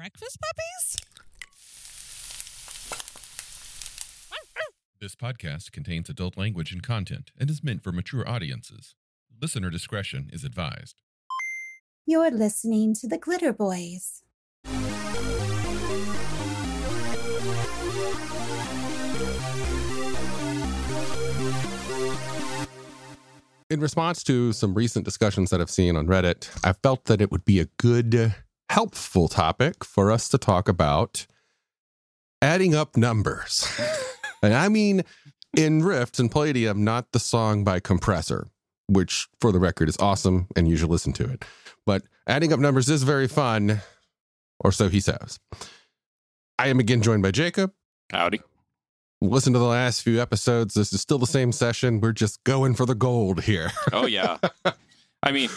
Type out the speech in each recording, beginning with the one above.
breakfast puppies? This podcast contains adult language and content and is meant for mature audiences. Listener discretion is advised. You're listening to the Glitter Boys. in response to some recent discussions that I've seen on Reddit, I felt that it would be a good, helpful topic for us to talk about adding up numbers. and I mean, in Rift and Palladium, not the song by Kompressor, which for the record is awesome and you should listen to it. But adding up numbers is very fun, or so he says. I am again joined by Jacob. Howdy listen to the last few episodes. This is still the same session. We're just going for the gold here. oh, yeah. I mean,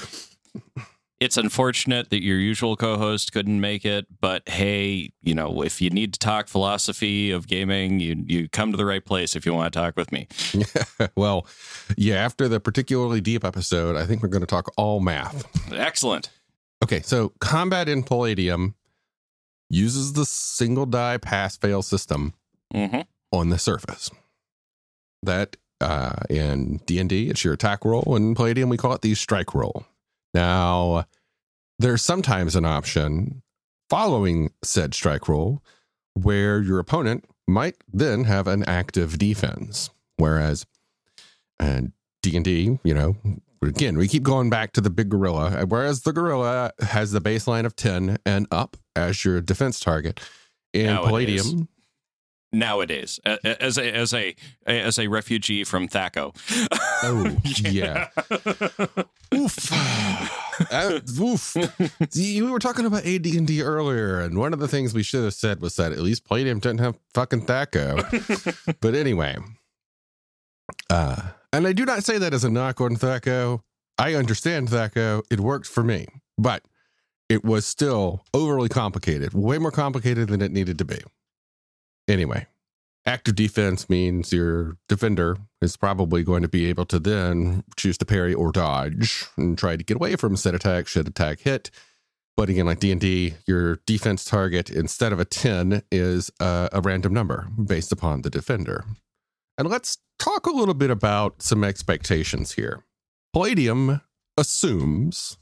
it's unfortunate that your usual co host couldn't make it, but hey, you know, if you need to talk philosophy of gaming, you, you come to the right place if you want to talk with me. Yeah, well, yeah, after the particularly deep episode, I think we're going to talk all math. Excellent. Okay, so combat in Palladium uses the single die pass fail system. Mm-hmm on the surface. That uh, in D and D, it's your attack roll. In Palladium, we call it the strike roll. Now, there's sometimes an option following said strike roll where your opponent might then have an active defense, whereas and D and D, you know, again, we keep going back to the big gorilla. Whereas the gorilla has the baseline of ten and up as your defense target. In Palladium, nowadays as a as a as a refugee from Thaco. Oh yeah. oof. Uh, oof. we were talking about AD&D earlier, and one of the things we should have said was that at least Palladium didn't have fucking Thaco. but anyway, uh, and I do not say that as a knock on Thaco. I understand Thaco; it worked for me, but it was still overly complicated, way more complicated than it needed to be. Anyway, active defense means your defender is probably going to be able to then choose to parry or dodge and try to get away from said attack should attack hit. But again, like D and D, your defense target instead of a ten is a, a random number based upon the defender. And let's talk a little bit about some expectations here. Palladium assumes,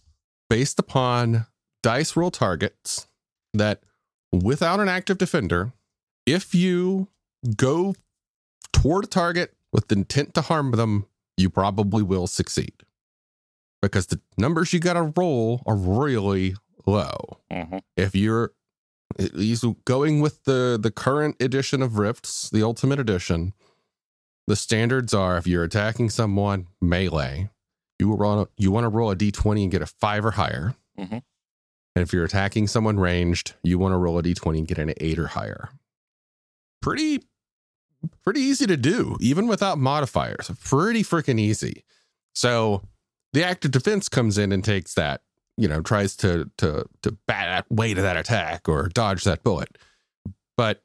based upon dice roll targets, that without an active defender, if you go toward a target with the intent to harm them, you probably will succeed because the numbers you got to roll are really low. Mm-hmm. If you're he's going with the the current edition of Rifts, the Ultimate Edition, the standards are if you're attacking someone melee, you will roll you want to roll a d20 and get a five or higher. Mm-hmm. And if you're attacking someone ranged, you want to roll a d20 and get an eight or higher pretty pretty easy to do, even without modifiers. Pretty freaking easy. So the active defense comes in and takes that, you know, tries to to to bat way to that attack or dodge that bullet. But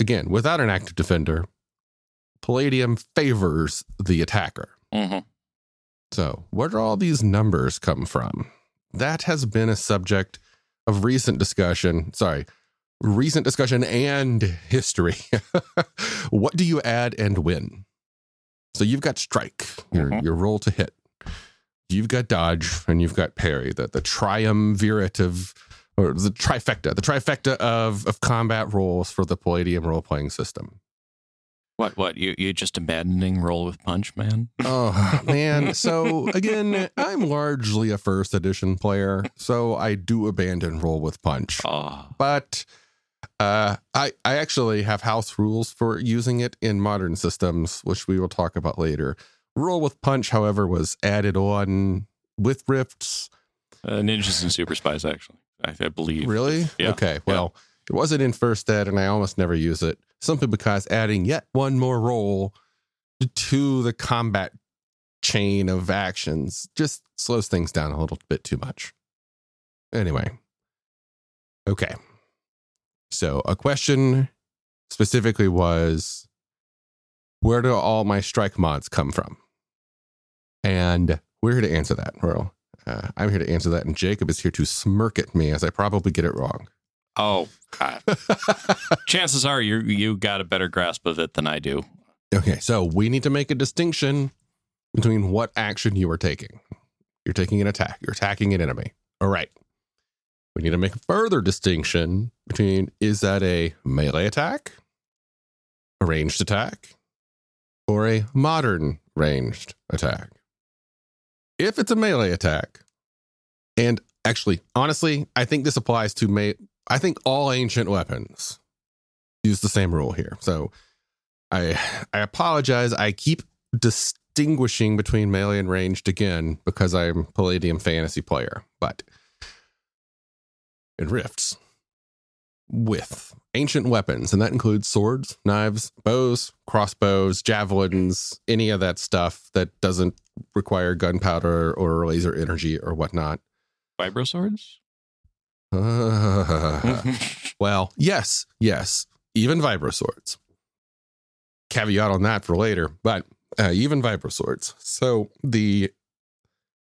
again, without an active defender, Palladium favors the attacker. Mm-hmm. So where do all these numbers come from? That has been a subject of recent discussion. Sorry, recent discussion and history. what do you add and when? So you've got strike, your mm-hmm. your roll to hit. You've got dodge and you've got parry, the the triumvirate of or the trifecta, the trifecta of of combat rolls for the Palladium role playing system. What what you you just abandoning roll with punch, man? Oh man. So again, I'm largely a first edition player, so I do abandon roll with punch. Oh. But uh, I I actually have house rules for using it in modern systems, which we will talk about later. Roll with punch, however, was added on with rifts. Uh, ninjas and super spies, actually, I, I believe. Really? Yeah. Okay. Well, yeah. it wasn't in first ed, and I almost never use it simply because adding yet one more roll to the combat chain of actions just slows things down a little bit too much. Anyway. Okay. So a question specifically was where do all my strike mods come from? And we're here to answer that, Well, Uh, I'm here to answer that, and Jacob is here to smirk at me as I probably get it wrong. Oh, God. chances are you you got a better grasp of it than I do. Okay, so we need to make a distinction between what action you are taking. You're taking an attack, you're attacking an enemy. All right. We need to make a further distinction between is that a melee attack, a ranged attack, or a modern ranged attack? If it's a melee attack, and actually, honestly, I think this applies to me. I think all ancient weapons use the same rule here. So I I apologize. I keep distinguishing between melee and ranged again because I'm Palladium fantasy player, but in rifts with ancient weapons, and that includes swords, knives, bows, crossbows, javelins, any of that stuff that doesn't require gunpowder or laser energy or whatnot. Vibro swords? Uh, well, yes, yes, even vibro swords. Caveat on that for later, but uh, even vibro swords. So the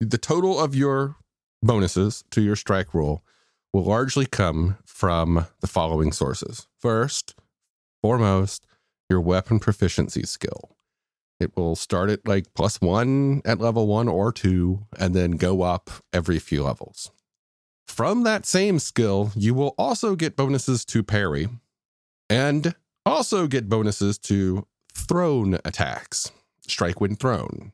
the total of your bonuses to your strike roll will largely come from the following sources. First, foremost, your weapon proficiency skill. It will start at like plus one at level one or two, and then go up every few levels. From that same skill, you will also get bonuses to parry and also get bonuses to thrown attacks, strike when thrown.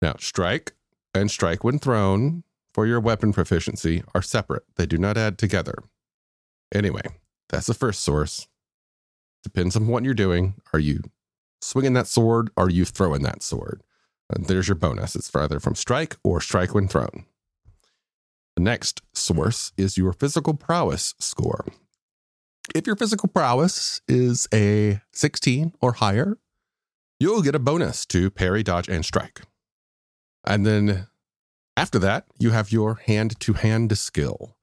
Now, strike and strike when thrown for your weapon proficiency are separate, they do not add together. Anyway, that's the first source. Depends on what you're doing. Are you swinging that sword? Are you throwing that sword? There's your bonus. It's either from strike or strike when thrown. The next source is your physical prowess score. If your physical prowess is a 16 or higher, you'll get a bonus to parry, dodge, and strike. And then after that, you have your hand to hand skill.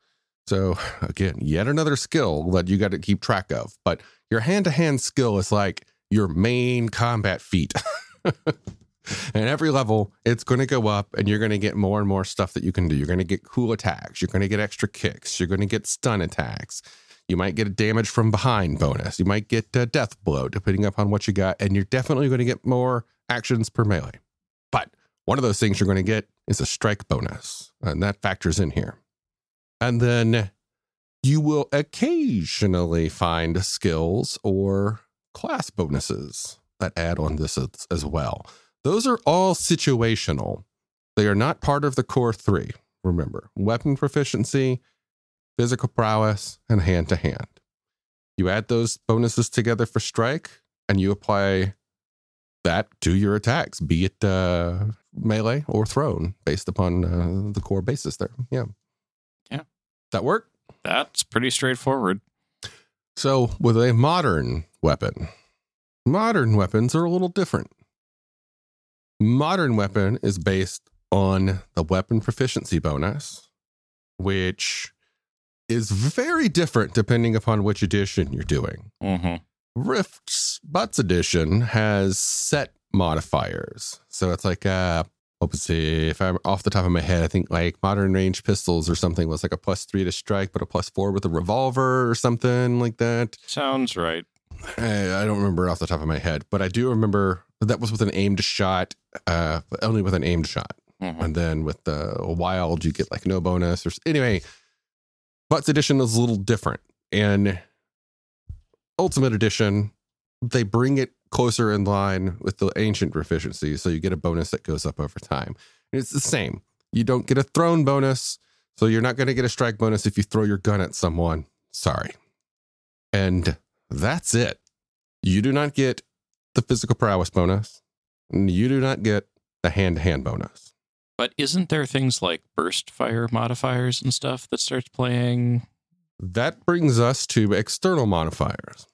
So, again, yet another skill that you got to keep track of. But your hand to hand skill is like your main combat feat. and every level, it's going to go up and you're going to get more and more stuff that you can do. You're going to get cool attacks. You're going to get extra kicks. You're going to get stun attacks. You might get a damage from behind bonus. You might get a death blow, depending upon what you got. And you're definitely going to get more actions per melee. One of those things you're going to get is a strike bonus, and that factors in here. And then you will occasionally find skills or class bonuses that add on this as, as well. Those are all situational. They are not part of the core three. Remember, weapon proficiency, physical prowess, and hand to hand. You add those bonuses together for strike, and you apply that to your attacks, be it uh, melee or thrown, based upon uh, the core basis there. Yeah. Yeah. That work? That's pretty straightforward. So, with a modern weapon, modern weapons are a little different. Modern weapon is based on the weapon proficiency bonus, which is very different depending upon which edition you're doing. Mm-hmm. Rift's Butts edition has set modifiers. So it's like, uh, let's see, if I'm off the top of my head, I think like modern range pistols or something was like a plus three to strike, but a plus four with a revolver or something like that. Sounds right. I, I don't remember off the top of my head, but I do remember that was with an aimed shot, uh, only with an aimed shot. Mhm. And then with the wild, you get like no bonus or anyway. Butts edition is a little different. And Ultimate edition, they bring it closer in line with the ancient proficiency. So you get a bonus that goes up over time. And it's the same. You don't get a thrown bonus. So you're not going to get a strike bonus if you throw your gun at someone. Sorry. And that's it. You do not get the physical prowess bonus. And you do not get the hand to hand bonus. But isn't there things like burst fire modifiers and stuff that starts playing? That brings us to external modifiers.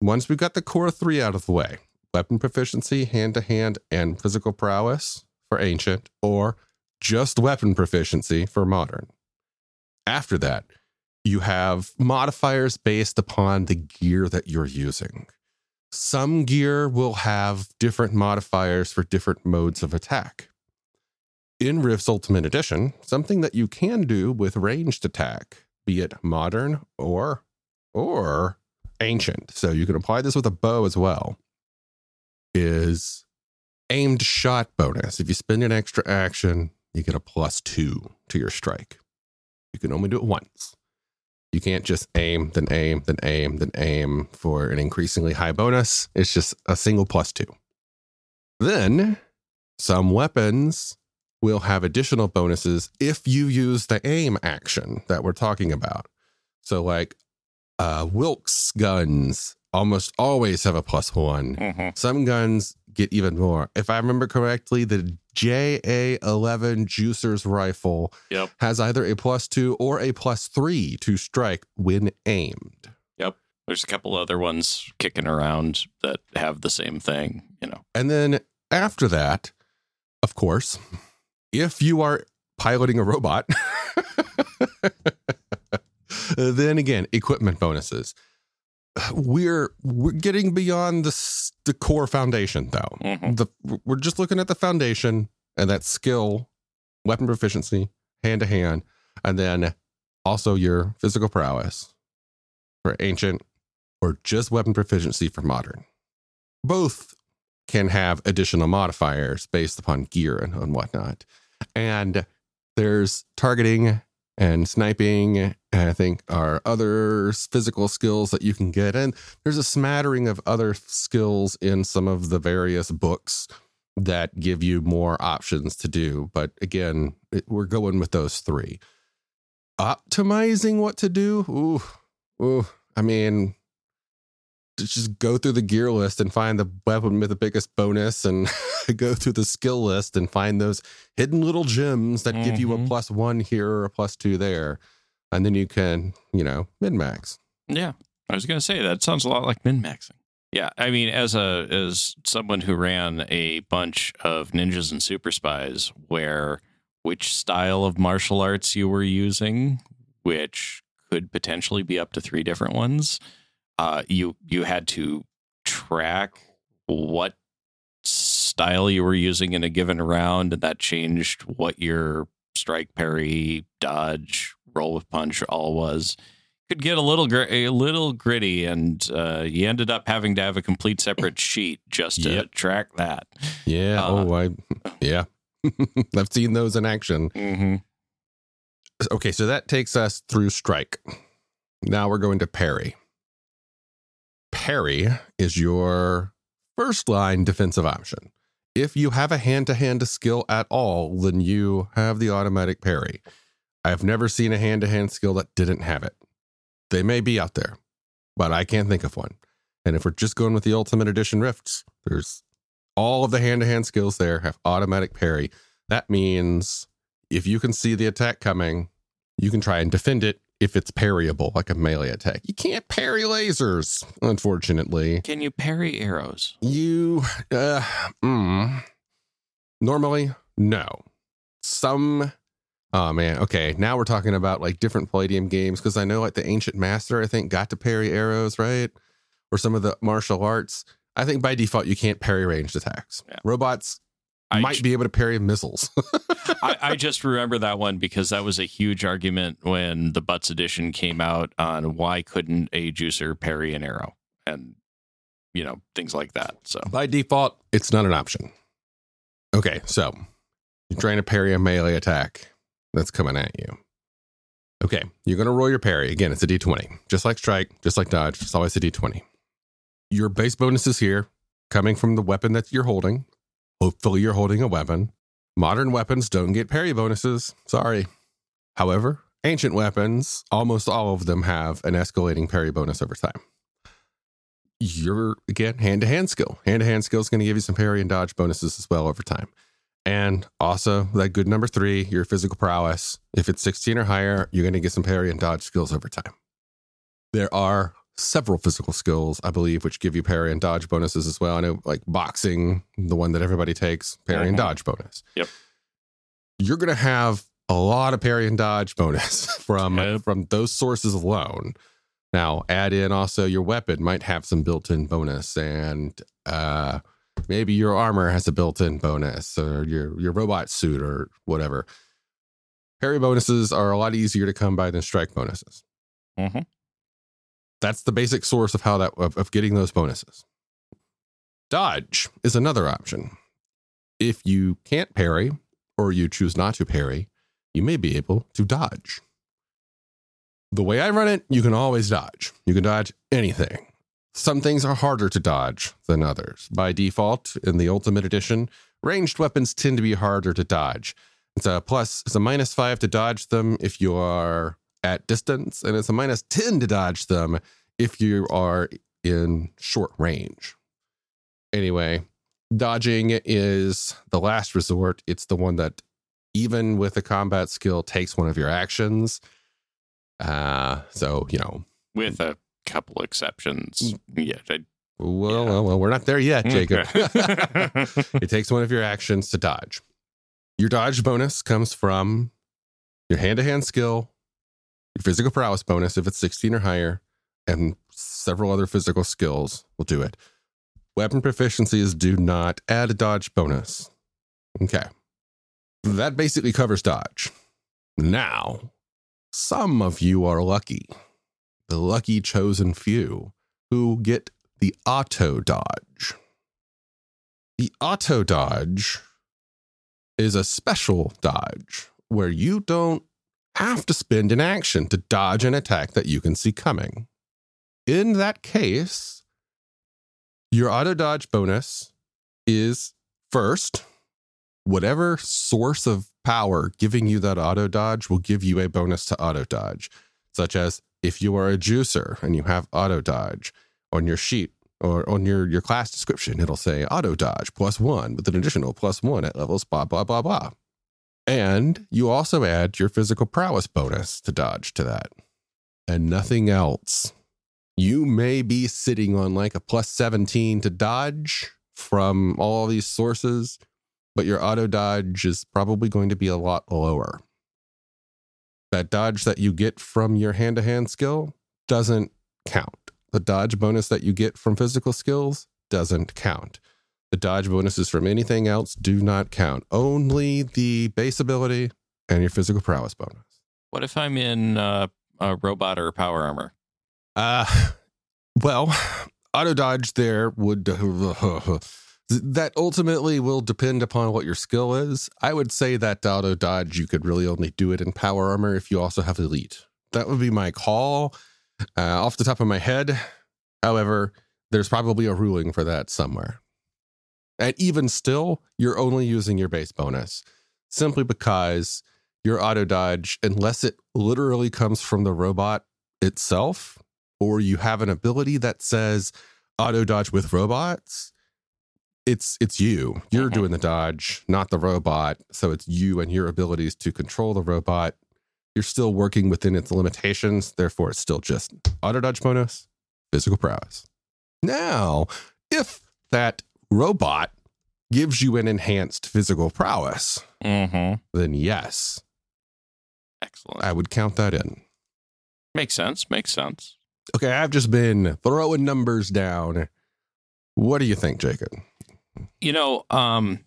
Once we've got the core three out of the way weapon proficiency, hand to hand, and physical prowess for ancient, or just weapon proficiency for modern. After that, you have modifiers based upon the gear that you're using. Some gear will have different modifiers for different modes of attack. In Rift's Ultimate Edition, something that you can do with ranged attack be it modern or or ancient. So you can apply this with a bow as well. Is aimed shot bonus. If you spend an extra action, you get a plus two to your strike. You can only do it once. You can't just aim, then aim, then aim, then aim for an increasingly high bonus. It's just a single plus two. Then some weapons will have additional bonuses if you use the aim action that we're talking about. So, like uh, Wilk's guns almost always have a plus one. Mhm. Some guns get even more. If I remember correctly, the JA11 Juicer's rifle Yep. has either a plus two or a plus three to strike when aimed. Yep. There's a couple other ones kicking around that have the same thing, you know. And then after that, of course, if you are piloting a robot, then again, equipment bonuses. We're we're getting beyond the the core foundation though. Mhm. The we're just looking at the foundation and that skill, weapon proficiency, hand to hand, and then also your physical prowess for ancient or just weapon proficiency for modern. Both can have additional modifiers based upon gear and, and whatnot. And there's targeting and sniping, and I think are other physical skills that you can get. And there's a smattering of other skills in some of the various books that give you more options to do. But again, we're going with those three. Optimizing what to do. Ooh, ooh. I mean, just go through the gear list and find the weapon with the biggest bonus and go through the skill list and find those hidden little gems that give you a Mhm. plus one here or a plus two there. And then you can, you know, min max. Yeah, I was gonna say that sounds a lot like min maxing. Yeah, I mean, as a as someone who ran a bunch of ninjas and super spies, where which style of martial arts you were using, which could potentially be up to three different ones, uh, you you had to track what style you were using in a given round, and that changed what your strike, parry, dodge, roll with punch all was could get a little gr- a little gritty, and uh, you ended up having to have a complete separate sheet just to Yep. track that. Yeah. Uh, oh, I, yeah. I've seen those in action. Mm-hmm. Okay. So that takes us through strike. Now we're going to parry. Parry is your first line defensive option. If you have a hand to hand skill at all, then you have the automatic parry. I've never seen a hand to hand skill that didn't have it. They may be out there, but I can't think of one. And if we're just going with the Ultimate Edition Rifts, there's all of the hand to hand skills there have automatic parry. That means if you can see the attack coming, you can try and defend it if it's parryable, like a melee attack. You can't parry lasers, unfortunately. Can you parry arrows? You, uh, mm, normally, no. Some, oh man, okay. Now we're talking about like different Palladium games because I know like the Ancient Master, I think, got to parry arrows, right? Or some of the martial arts. I think by default, you can't parry ranged attacks. Yeah. Robots I might j- be able to parry missiles. I, I just remember that one because that was a huge argument when the Butts edition came out on why couldn't a juicer parry an arrow and you know things like that. So By default, it's not an option. Okay, so you're trying to parry a melee attack that's coming at you. Okay, you're going to roll your parry. Again, it's a d20. Just like strike, just like dodge, it's always a d20. Your base bonus is here coming from the weapon that you're holding. Hopefully, you're holding a weapon. Modern weapons don't get parry bonuses. Sorry. However, ancient weapons, almost all of them have an escalating parry bonus over time You're, again hand to hand skill. Hand to hand skill is going to give you some parry and dodge bonuses as well over time. And also that good number three, your physical prowess. If it's 16 or higher, you're going to get some parry and dodge skills over time. There are several physical skills, I believe, which give you parry and dodge bonuses as well. I know like boxing, the one that everybody takes, parry and Mhm. dodge bonus. Yep. You're going to have a lot of parry and dodge bonus from Yep. from those sources alone. Now, add in also your weapon might have some built-in bonus, and uh, maybe your armor has a built-in bonus, or your your robot suit, or whatever. Parry bonuses are a lot easier to come by than strike bonuses. Mhm. That's the basic source of how that of, of getting those bonuses. Dodge is another option. If you can't parry or you choose not to parry, you may be able to dodge. The way I run it, you can always dodge. You can dodge anything. Some things are harder to dodge than others. By default, in the Ultimate Edition, ranged weapons tend to be harder to dodge. It's a plus, it's a minus five to dodge them if you are at distance, and it's a minus 10 to dodge them if you are in short range. Anyway, dodging is the last resort. It's the one that, even with a combat skill, takes one of your actions. Uh, so, you know, with a couple exceptions. Yeah. I, well, Yeah. well, well, we're not there yet, Jacob. Okay. it takes one of your actions to dodge. Your dodge bonus comes from your hand to hand skill, physical prowess bonus if it's 16 or higher, and several other physical skills will do it. Weapon proficiencies do not add a dodge bonus. Okay. That basically covers dodge. Now, some of you are lucky, the lucky chosen few who get the auto dodge. The auto dodge is a special dodge where you don't have to spend an action to dodge an attack that you can see coming. In that case, your auto dodge bonus is first, whatever source of power giving you that auto dodge will give you a bonus to auto dodge, such as if you are a juicer and you have auto dodge on your sheet or on your, your class description, it'll say auto dodge plus one with an additional plus one at levels blah, blah, blah, blah. And you also add your physical prowess bonus to dodge to that and nothing else. You may be sitting on like a plus 17 to dodge from all these sources, but your auto dodge is probably going to be a lot lower. That dodge that you get from your hand to hand skill doesn't count. The dodge bonus that you get from physical skills doesn't count. The dodge bonuses from anything else do not count. Only the base ability and your physical prowess bonus. what if I'm in uh, a robot or power armor? Uh, well, auto dodge there would that ultimately will depend upon what your skill is. I would say that auto dodge you could really only do it in power armor if you also have elite. That would be my call uh, off the top of my head. However, there's probably a ruling for that somewhere. And even still, you're only using your base bonus simply because your auto dodge, unless it literally comes from the robot itself, or you have an ability that says auto dodge with robots, it's it's you. You're Mhm. doing the dodge, not the robot. So it's you and your abilities to control the robot. You're still working within its limitations. Therefore, it's still just auto dodge bonus, physical prowess. Now, if that robot gives you an enhanced physical prowess, Mm-hmm. then yes, Excellent. I would count that in. Makes sense. Makes sense. Okay, I've just been throwing numbers down. What do you think, Jacob? You know, um,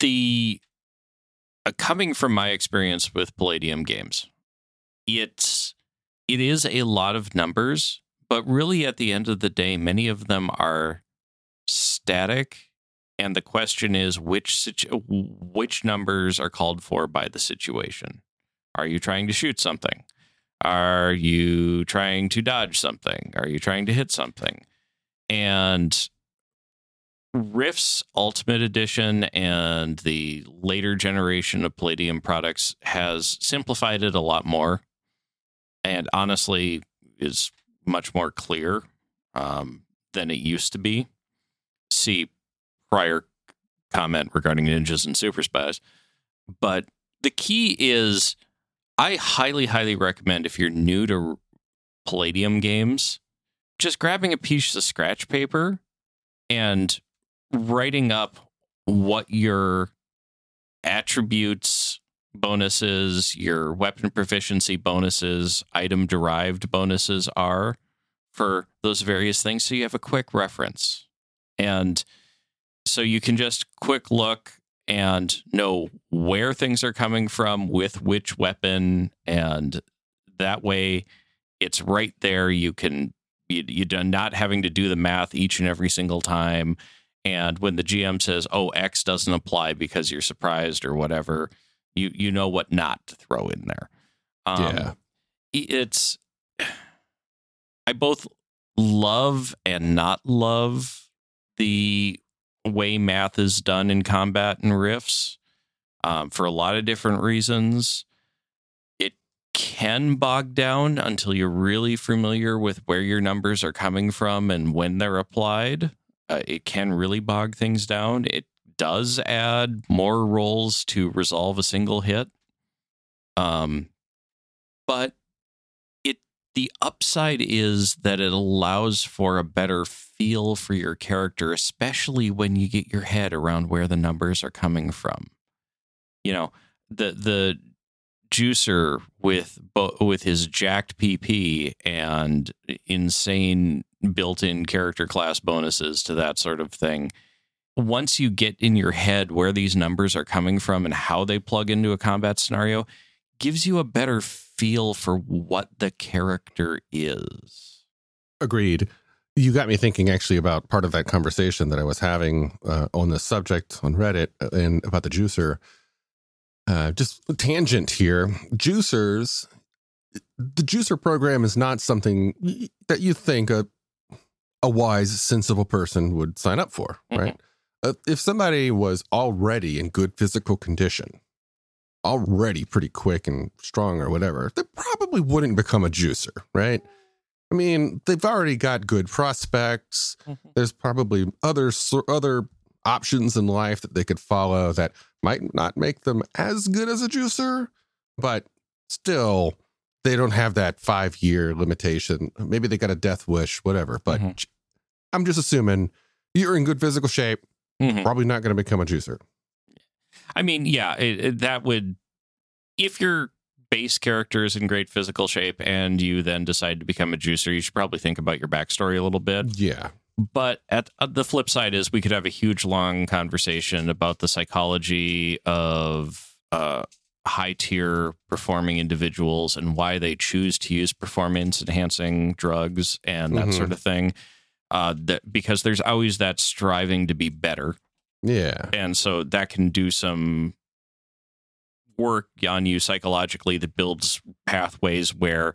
the uh, coming from my experience with Palladium games, it's it is a lot of numbers, but really at the end of the day, many of them are static, and the question is which situ- which numbers are called for by the situation. Are you trying to shoot something? Are you trying to dodge something? Are you trying to hit something? And Rift's Ultimate Edition and the later generation of Palladium products has simplified it a lot more, and honestly is much more clear um, than it used to be. See prior comment regarding ninjas and super spies, but the key is I highly, highly recommend if you're new to Palladium games, just grabbing a piece of scratch paper and writing up what your attributes bonuses, your weapon proficiency bonuses, item derived bonuses are for those various things. So you have a quick reference. And so you can just quick look and know where things are coming from with which weapon. And that way, it's right there. You can you you do not having to do the math each and every single time. And when the GM says, "Oh, X doesn't apply because you're surprised or whatever," you you know what not to throw in there. Um, Yeah. it's I both love and not love the way math is done in combat and Rifts um, for a lot of different reasons. It can bog down until you're really familiar with where your numbers are coming from and when they're applied. Uh, it can really bog things down. It does add more rolls to resolve a single hit. Um, but the upside is that it allows for a better feel for your character, especially when you get your head around where the numbers are coming from. You know, the the juicer with with his jacked PP and insane built-in character class bonuses to that sort of thing. Once you get in your head where these numbers are coming from and how they plug into a combat scenario, gives you a better for what the character is. Agreed. You got me thinking actually about part of that conversation that I was having uh, on the subject on Reddit uh, and about the juicer. Uh, just tangent here. Juicers, the juicer program is not something that you think a a wise, sensible person would sign up for, right? Uh, if somebody was already in good physical condition, already pretty quick and strong or whatever, they probably wouldn't become a juicer, right? I mean, they've already got good prospects. There's probably other other options in life that they could follow that might not make them as good as a juicer, but still they don't have that 5-year limitation. Maybe they got a death wish, whatever, but Mhm. I'm just assuming you're in good physical shape, Mhm. probably not going to become a juicer. I mean, yeah, it, it- that would if your base character is in great physical shape and you then decide to become a juicer, you should probably think about your backstory a little bit. Yeah. But at uh, the flip side is we could have a huge long conversation about the psychology of uh, high tier performing individuals and why they choose to use performance enhancing drugs and that Mhm. sort of thing. Uh, that because there's always that striving to be better Yeah. and so that can do some work on you psychologically that builds pathways where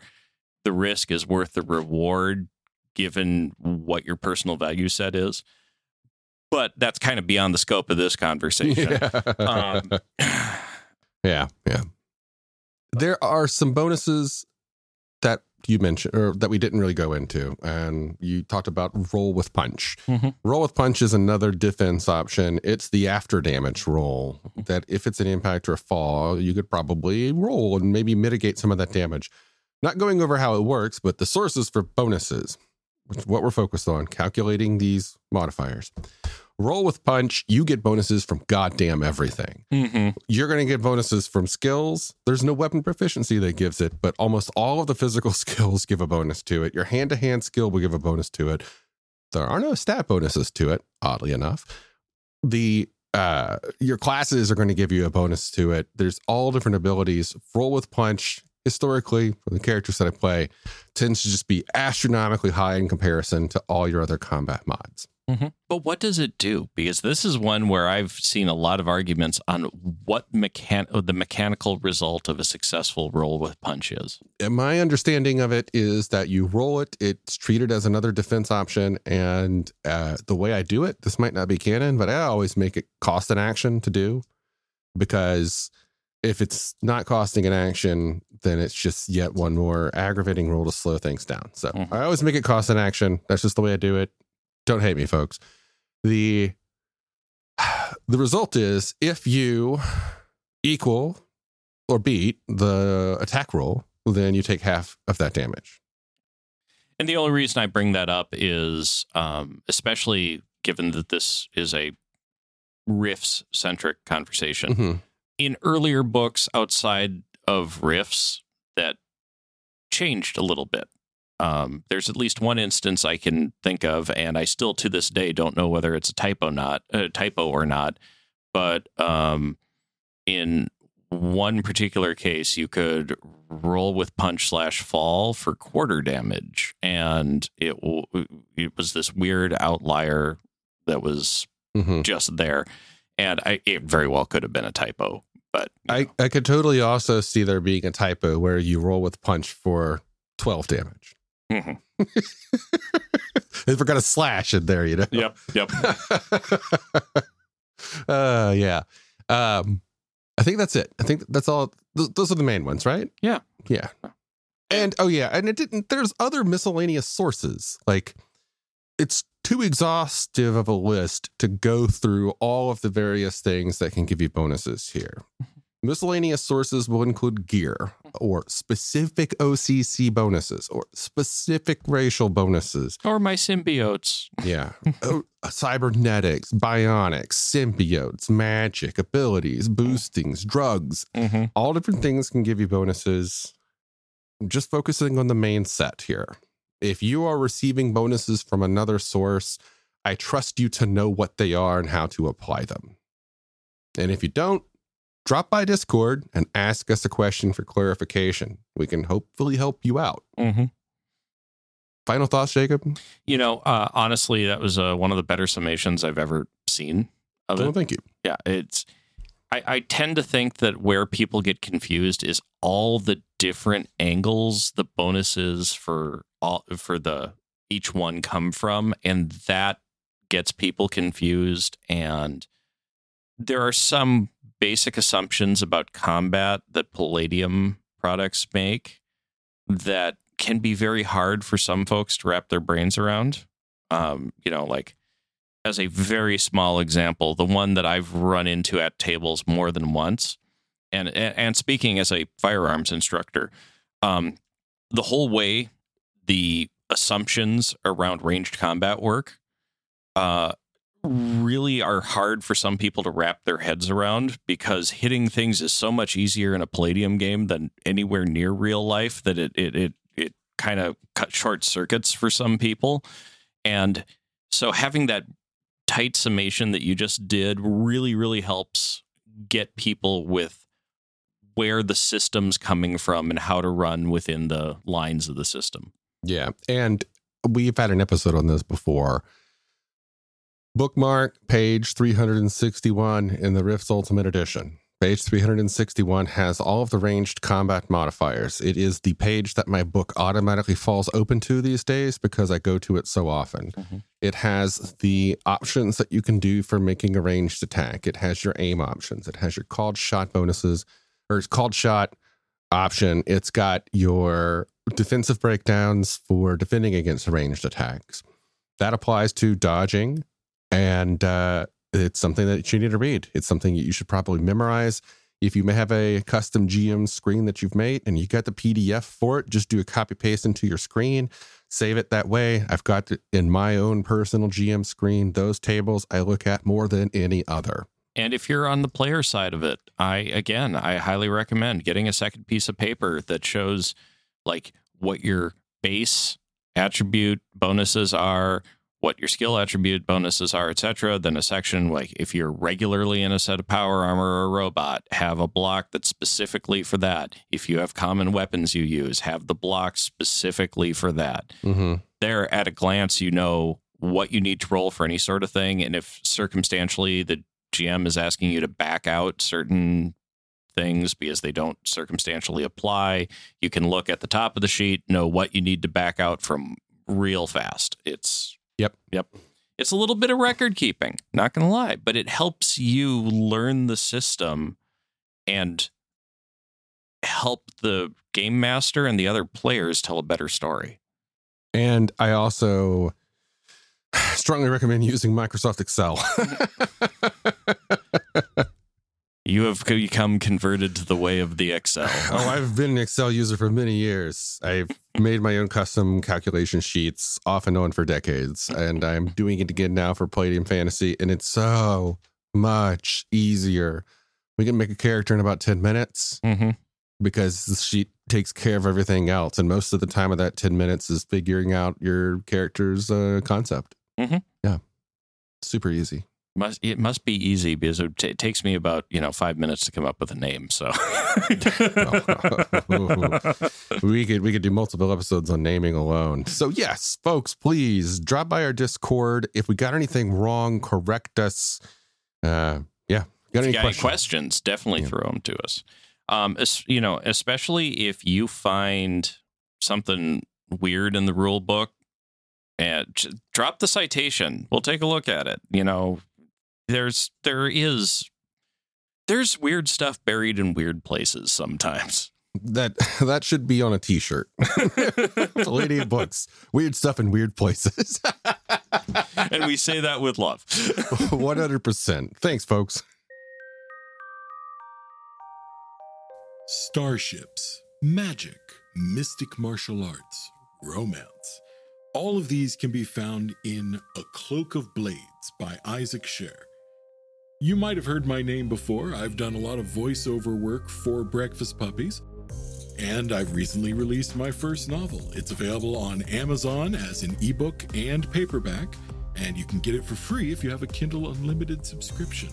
the risk is worth the reward given what your personal value set is but that's kind of beyond the scope of this conversation Yeah. um, Yeah, yeah. There are some bonuses that you mentioned or that we didn't really go into. And you talked about roll with punch. Mhm. Roll with punch is another defense option. It's the after damage roll that if it's an impact or a fall, you could probably roll and maybe mitigate some of that damage. Not going over how it works, but the sources for bonuses, which is what we're focused on, calculating these modifiers. Roll with punch, you get bonuses from goddamn everything mhm. you're going to get bonuses from skills. There's no weapon proficiency that gives it, but almost all of the physical skills give a bonus to it. Your hand to hand skill will give a bonus to it. There are no stat bonuses to it, oddly enough. The uh, your classes are going to give you a bonus to it. There's all different abilities. Roll with punch, historically, for the characters that I play, tends to just be astronomically high in comparison to all your other combat mods. but what does it do because this is one where i've seen a lot of arguments on what mechan- the mechanical result of a successful roll with punch is And my understanding of it is that you roll it, it's treated as another defense option. And uh, the way I do it, this might not be canon, but I always make it cost an action to do because if it's not costing an action, then it's just yet one more aggravating rule to slow things down. So Mhm. I always make it cost an action. That's just the way I do it. Don't hate me, folks. The the result is if you equal or beat the attack roll, then you take half of that damage. And the only reason I bring that up is, um, especially given that this is a Rifts centric conversation, Mhm. In earlier books outside of Rifts that changed a little bit. Um, there's at least one instance I can think of, and I still to this day don't know whether it's a typo not a typo or not. But um, in one particular case, you could roll with punch slash fall for quarter damage, and it it was this weird outlier that was Mhm. just there, and I it very well could have been a typo, but I, know. I could totally also see there being a typo where you roll with punch for 12 damage. Mhm. they forgot a slash in there, you know? yep, yep. uh, yeah. Um, I think that's it. I think that's all. Th- those are the main ones, right? Yeah. Yeah. And oh yeah, and it didn't. There's other miscellaneous sources. Like it's too exhaustive of a list to go through all of the various things that can give you bonuses here. Miscellaneous sources will include gear or specific OCC bonuses or specific racial bonuses. Or my symbiotes. Yeah. oh, cybernetics, bionics, symbiotes, magic, abilities, boostings, drugs, Mm-hmm. all different things can give you bonuses. I'm just focusing on the main set here. If you are receiving bonuses from another source, I trust you to know what they are and how to apply them. And if you don't, drop by Discord and ask us a question for clarification. We can hopefully help you out. Mm-hmm. Final thoughts, Jacob? You know, uh, honestly, that was uh, one of the better summations I've ever seen of it. thank you. Yeah, it's. I, I tend to think that where people get confused is all the different angles the bonuses for all for the each one come from, and that gets people confused. And there are some basic assumptions about combat that Palladium products make that can be very hard for some folks to wrap their brains around. Um, you know, like as a very small example, the one that I've run into at tables more than once, and and speaking as a firearms instructor, um, the whole way the assumptions around ranged combat work uh, really are hard for some people to wrap their heads around because hitting things is so much easier in a Palladium game than anywhere near real life that it it it, it kind of cut short circuits for some people, and so having that tight summation that you just did really really helps get people with where the system's coming from and how to run within the lines of the system. Yeah. And we've had an episode on this before. Bookmark page 361 in the Rift's Ultimate Edition. Page 361 has all of the ranged combat modifiers. It is the page that my book automatically falls open to these days because I go to it so often. Mhm. It has the options that you can do for making a ranged attack. It has your aim options. It has your called shot bonuses or it's called shot option. It's got your defensive breakdowns for defending against ranged attacks. That applies to dodging, and uh, it's something that you need to read. It's something that you should probably memorize. If you may have a custom GM screen that you've made and you got the PDF for it, just do a copy paste into your screen, save it that way. I've got in my own personal GM screen. Those tables I look at more than any other. And if you're on the player side of it, I again, I highly recommend getting a second piece of paper that shows like what your base attribute bonuses are, what your skill attribute bonuses are, etc. Then a section like if you're regularly in a set of power armor or a robot, have a block that's specifically for that. If you have common weapons you use, have the block specifically for that Mm-hmm. there at a glance you know what you need to roll for any sort of thing and if circumstantially the gm is asking you to back out certain things because they don't circumstantially apply. You can look at the top of the sheet know what you need to back out from real fast. It's Yep. yep. It's a little bit of record keeping not gonna lie but it helps you learn the system and help the game master and the other players tell a better story. And I also strongly recommend using Microsoft Excel. You have become converted to the way of the Excel. oh, I've been an Excel user for many years. I've made my own custom calculation sheets off and on for decades, and I'm doing it again now for Palladium Fantasy, and it's so much easier. We can make a character in about 10 minutes hmm because the sheet takes care of everything else. And most of the time of that 10 minutes is figuring out your character's uh, concept. Mhm. Yeah. Super easy. Must it must be easy because it, t- takes me about you know five minutes to come up with a name. So we could we could do multiple episodes on naming alone. So yes, folks, please drop by our Discord. If we got anything wrong, correct us. Uh, yeah, got any got any questions? questions? Definitely Yeah. throw them to us. Um, you know, especially if you find something weird in the rule book, and j- drop the citation. We'll take a look at it. You know, there's there is there's weird stuff buried in weird places sometimes. That that should be on a T-shirt. Palladium books, weird stuff in weird places. and we say that with love. One hundred percent. Thanks, folks. starships, magic, mystic martial arts, romance. All of these can be found in A Cloak of Blades by Isaac Sher. You might have heard my name before. I've done a lot of voiceover work for Breakfast Puppies. And I've recently released my first novel. It's available on Amazon as an ebook and paperback, and you can get it for free if you have a Kindle Unlimited subscription.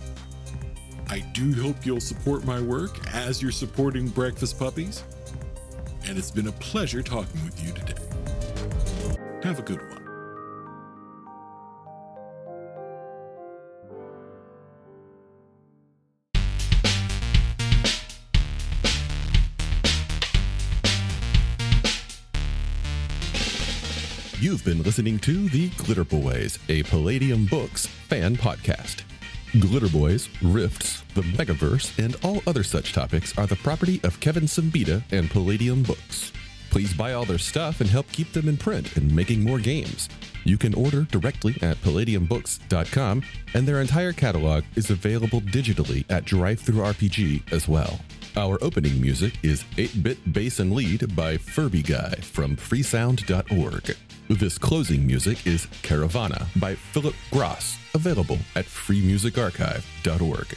I do hope you'll support my work as you're supporting Breakfast Puppies. And it's been a pleasure talking with you today. Have a good one. You've been listening to The Glitter Boys, a Palladium Books fan podcast. Glitter Boys, Rifts, the Megaverse, and all other such topics are the property of Kevin Siembieda and Palladium Books. Please buy all their stuff and help keep them in print and making more games. You can order directly at palladiumbooks.com, and their entire catalog is available digitally at DriveThruRPG as well. Our opening music is 8 Bit Bass and Lead by Furby Guy from freesound.org. This closing music is Caravana by Phillip Gross, available at freemusicarchive.org.